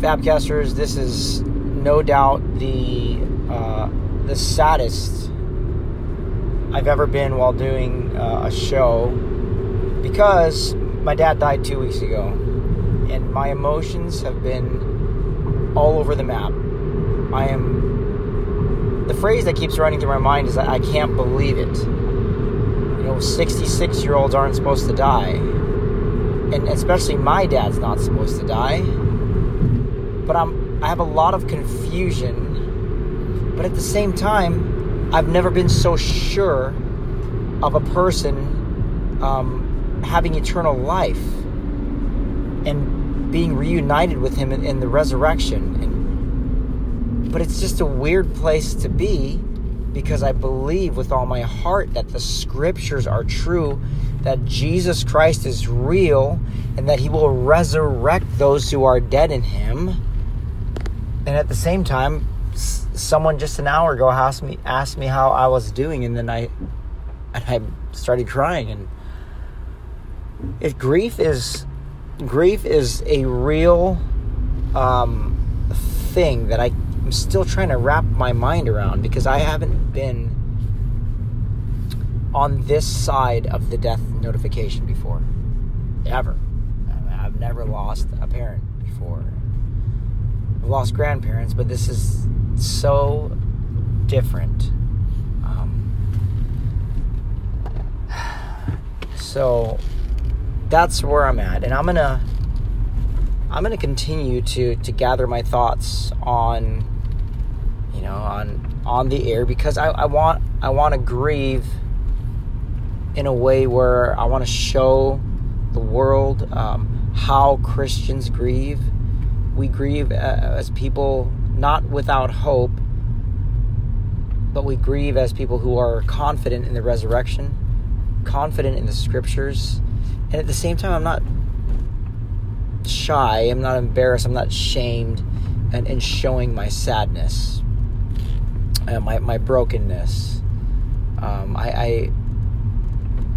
Fabcasters, this is no doubt the uh, the saddest I've ever been while doing uh, a show because my dad died two weeks ago, and my emotions have been all over the map. I am. The phrase that keeps running through my mind is I can't believe it. You know, 66 year olds aren't supposed to die. And especially my dad's not supposed to die. But I'm, I have a lot of confusion. But at the same time, I've never been so sure of a person um, having eternal life and being reunited with him in, in the resurrection. And but it's just a weird place to be because I believe with all my heart that the scriptures are true, that Jesus Christ is real, and that he will resurrect those who are dead in him. And at the same time, someone just an hour ago asked me asked me how I was doing and then I and I started crying and if grief is grief is a real um, thing that I'm still trying to wrap my mind around because I haven't been on this side of the death notification before. Ever. I've never lost a parent before. Lost grandparents, but this is so different. Um, so that's where I'm at, and I'm gonna I'm gonna continue to to gather my thoughts on you know, on on the air because I, I want I want to grieve in a way where I want to show the world um, how Christians grieve. We grieve uh, as people not without hope, but we grieve as people who are confident in the resurrection, confident in the scriptures, and at the same time, I'm not shy, I'm not embarrassed, I'm not shamed, and, and showing my sadness uh, my my brokenness. Um, I, I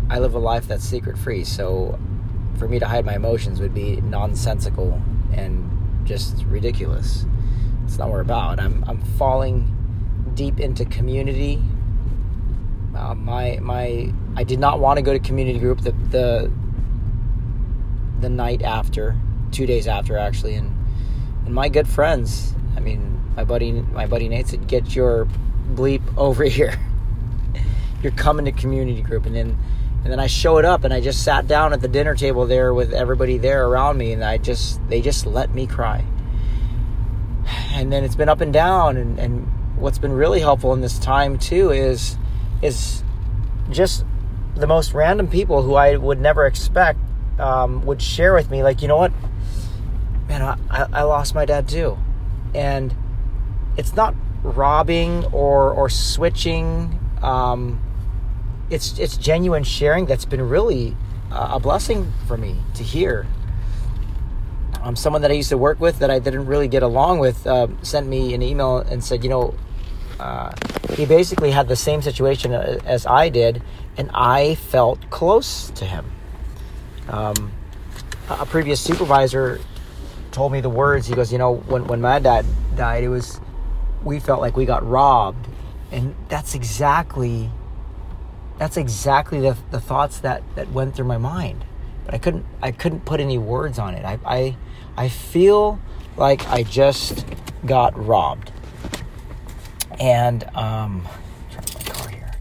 I live a life that's secret free, so for me to hide my emotions would be nonsensical and just ridiculous. It's not what we're about. I'm I'm falling deep into community. Uh, my my I did not want to go to community group the the the night after, two days after actually, and and my good friends. I mean, my buddy my buddy Nate said, "Get your bleep over here. You're coming to community group." And then and then I showed up and I just sat down at the dinner table there with everybody there around me, and I just they just let me cry. And then it's been up and down, and, and what's been really helpful in this time too is is just the most random people who I would never expect um, would share with me, like, you know what, man, I, I lost my dad too, and it's not robbing or or switching. Um, it's it's genuine sharing that's been really uh, a blessing for me to hear. Um, someone that I used to work with that I didn't really get along with uh, sent me an email and said, you know, uh, he basically had the same situation uh, as I did, and I felt close to him. Um, a previous supervisor told me the words. He goes, you know, when when my dad died, it was we felt like we got robbed. And that's exactly that's exactly the, the thoughts that, that went through my mind. But I couldn't I couldn't put any words on it. I I, I feel like I just got robbed. And um my car here.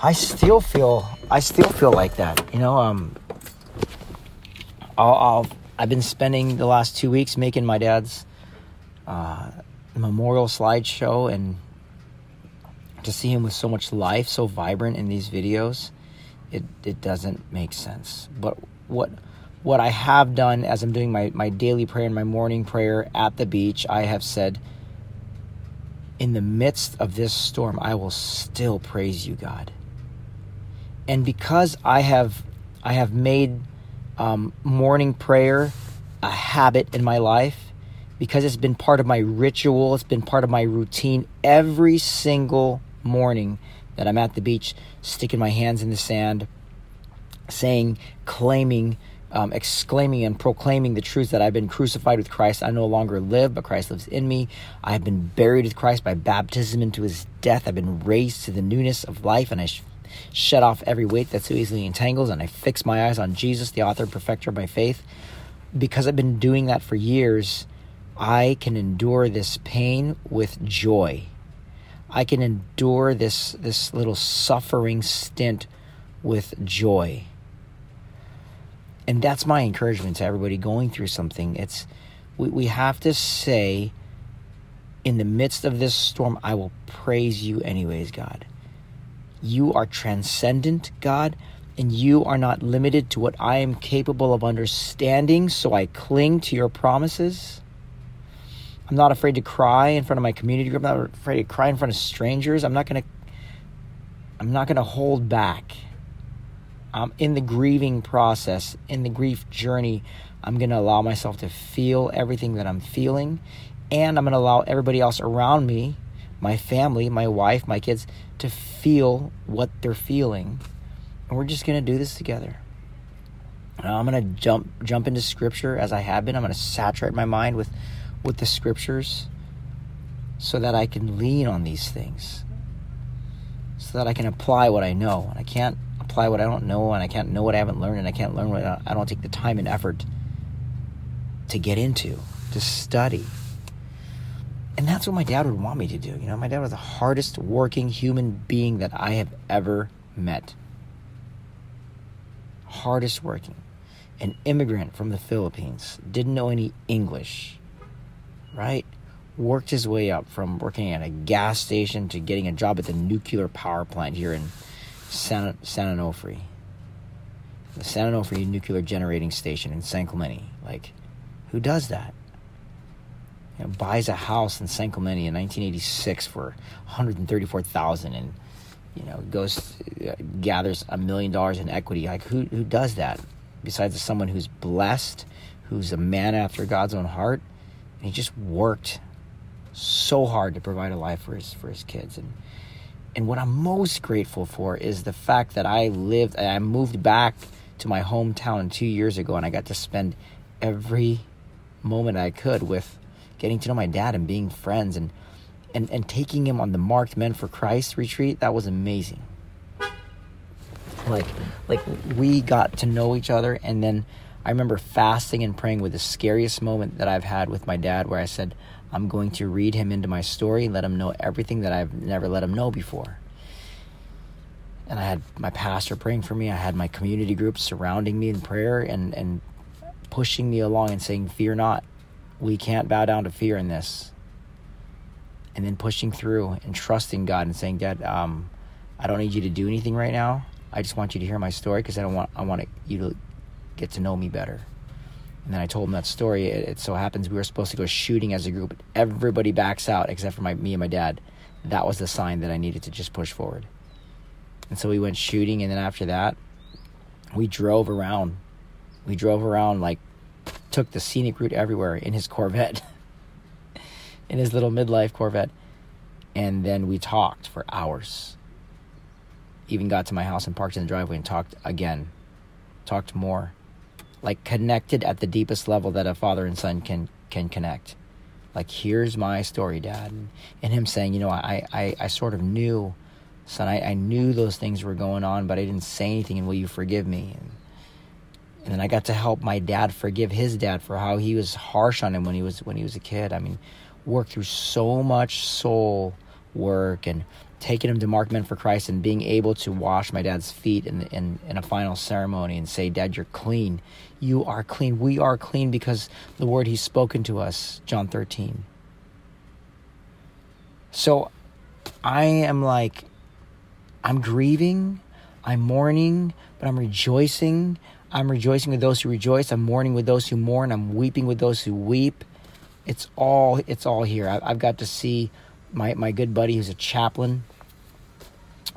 I still feel I still feel like that. You know, um I'll, I'll I've been spending the last two weeks making my dad's uh, memorial slideshow and to see him with so much life, so vibrant in these videos, it, it doesn't make sense. But what what I have done as I'm doing my, my daily prayer and my morning prayer at the beach, I have said, in the midst of this storm, I will still praise you, God. And because I have I have made um, morning prayer a habit in my life, because it's been part of my ritual, it's been part of my routine every single morning that I'm at the beach, sticking my hands in the sand, saying, claiming um, exclaiming and proclaiming the truth that I've been crucified with Christ. I no longer live, but Christ lives in me. I have been buried with Christ by baptism into his death. I've been raised to the newness of life, and I sh- shed off every weight that so easily entangles, and I fix my eyes on Jesus, the author and perfecter of my faith. Because I've been doing that for years, I can endure this pain with joy. I can endure this, this little suffering stint with joy and that's my encouragement to everybody going through something. It's we, we have to say, in the midst of this storm, I will praise you anyways, God. You are transcendent, God, and you are not limited to what I am capable of understanding, so I cling to your promises. I'm not afraid to cry in front of my community group. I'm not afraid to cry in front of strangers. I'm not going to I'm not going to hold back I'm in the grieving process, in the grief journey, I'm going to allow myself to feel everything that I'm feeling. And I'm going to allow everybody else around me, my family, my wife, my kids, to feel what they're feeling. And we're just going to do this together. Uh, I'm going to jump jump into scripture as I have been. I'm going to saturate my mind with with the scriptures so that I can lean on these things. So that I can apply what I know. And I can't apply what I don't know, and I can't know what I haven't learned, and I can't learn what I don't take the time and effort to get into, to study. And that's what my dad would want me to do. You know, my dad was the hardest working human being that I have ever met. Hardest working. An immigrant from the Philippines, didn't know any English, right? Worked his way up from working at a gas station to getting a job at the nuclear power plant here in San, San Onofre, the San Onofre nuclear generating station in San Clemente. Like, who does that? You know, buys a house in San Clemente in 1986 for 134,000 and you know goes uh, gathers a million dollars in equity. Like, who who does that? Besides someone who's blessed, who's a man after God's own heart, he just worked so hard to provide a life for his for his kids and and what I'm most grateful for is the fact that I lived, I moved back to my hometown two years ago and I got to spend every moment I could with getting to know my dad and being friends and, and, and taking him on the Marked Men for Christ retreat. That was amazing. Like, like we got to know each other and then I remember fasting and praying with the scariest moment that I've had with my dad where I said, I'm going to read him into my story and let him know everything that I've never let him know before. And I had my pastor praying for me. I had my community group surrounding me in prayer and, and pushing me along and saying, Fear not. We can't bow down to fear in this. And then pushing through and trusting God and saying, Dad, um, I don't need you to do anything right now. I just want you to hear my story because I don't want I want you to get to know me better. And then I told him that story. It, it, so happens we were supposed to go shooting as a group. Everybody backs out except for my me and my dad. That was the sign that I needed to just push forward. And so we went shooting, and then after that, we drove around. We drove around like took the scenic route everywhere in his Corvette, in his little midlife Corvette, and then we talked for hours. Even got to my house and parked in the driveway and talked again, talked more like connected at the deepest level that a father and son can can connect. Like here's my story dad. And, him saying you know I, I i sort of knew son I, I knew those things were going on but i didn't say anything and will you forgive me? And, and then i got to help my dad forgive his dad for how he was harsh on him when he was when he was a kid. I mean worked through so much soul work and taking him to Marked Men for Christ and being able to wash my dad's feet in, in, in a final ceremony and say, Dad, you're clean. You are clean. We are clean because the word he's spoken to us, John 13. So I am like, I'm grieving, I'm mourning, but I'm rejoicing. I'm rejoicing with those who rejoice. I'm mourning with those who mourn. I'm weeping with those who weep. It's all it's all here. I've got to see my my good buddy who's a chaplain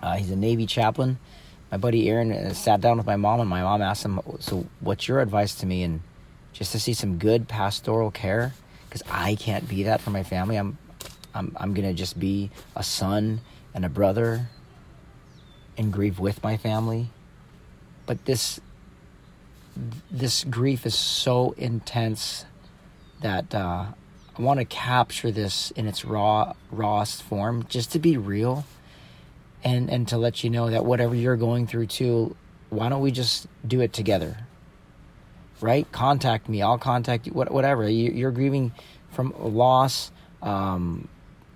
uh, he's a Navy chaplain. My buddy Aaron uh, sat down with my mom, and my mom asked him, "So, what's your advice to me?" And just to see some good pastoral care, because I can't be that for my family. I'm, I'm, I'm gonna just be a son and a brother, and grieve with my family. But this, this grief is so intense that uh, I want to capture this in its raw, rawest form, just to be real, and and to let you know that whatever you're going through too, why don't we just do it together? Right? Contact me. I'll contact you. Whatever you're grieving from loss, um,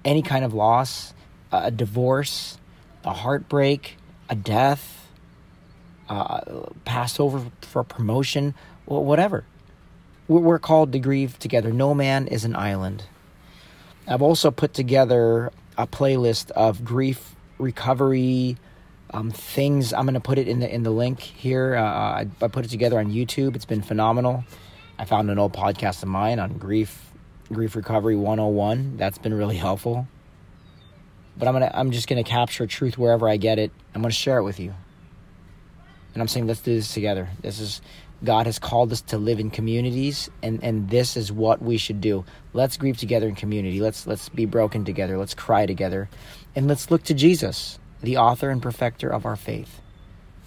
any kind of loss, a divorce, a heartbreak, a death, uh, passed over for promotion, whatever. We're called to grieve together. No man is an island. I've also put together a playlist of grief recovery um, things. I'm going to put it in the in the link here. Uh, I, I put it together on YouTube. It's been phenomenal. I found an old podcast of mine on grief grief recovery 101. That's been really helpful. But I'm gonna I'm just gonna capture truth wherever I get it. I'm gonna share it with you. And I'm saying let's do this together. This is God has called us to live in communities and, and this is what we should do. Let's grieve together in community. Let's let's be broken together. Let's cry together. And let's look to Jesus, the author and perfecter of our faith,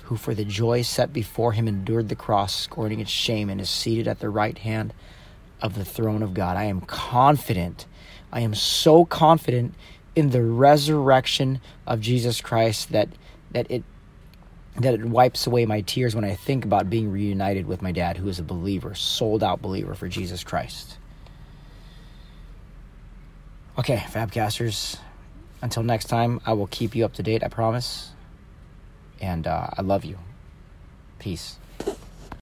who for the joy set before him endured the cross, scorning its shame, and is seated at the right hand of the throne of God. I am confident. I am so confident in the resurrection of Jesus Christ that that it that it wipes away my tears when I think about being reunited with my dad, who is a believer, sold out believer for Jesus Christ. Okay, Fabcasters, until next time, I will keep you up to date, I promise. And uh, I love you. Peace.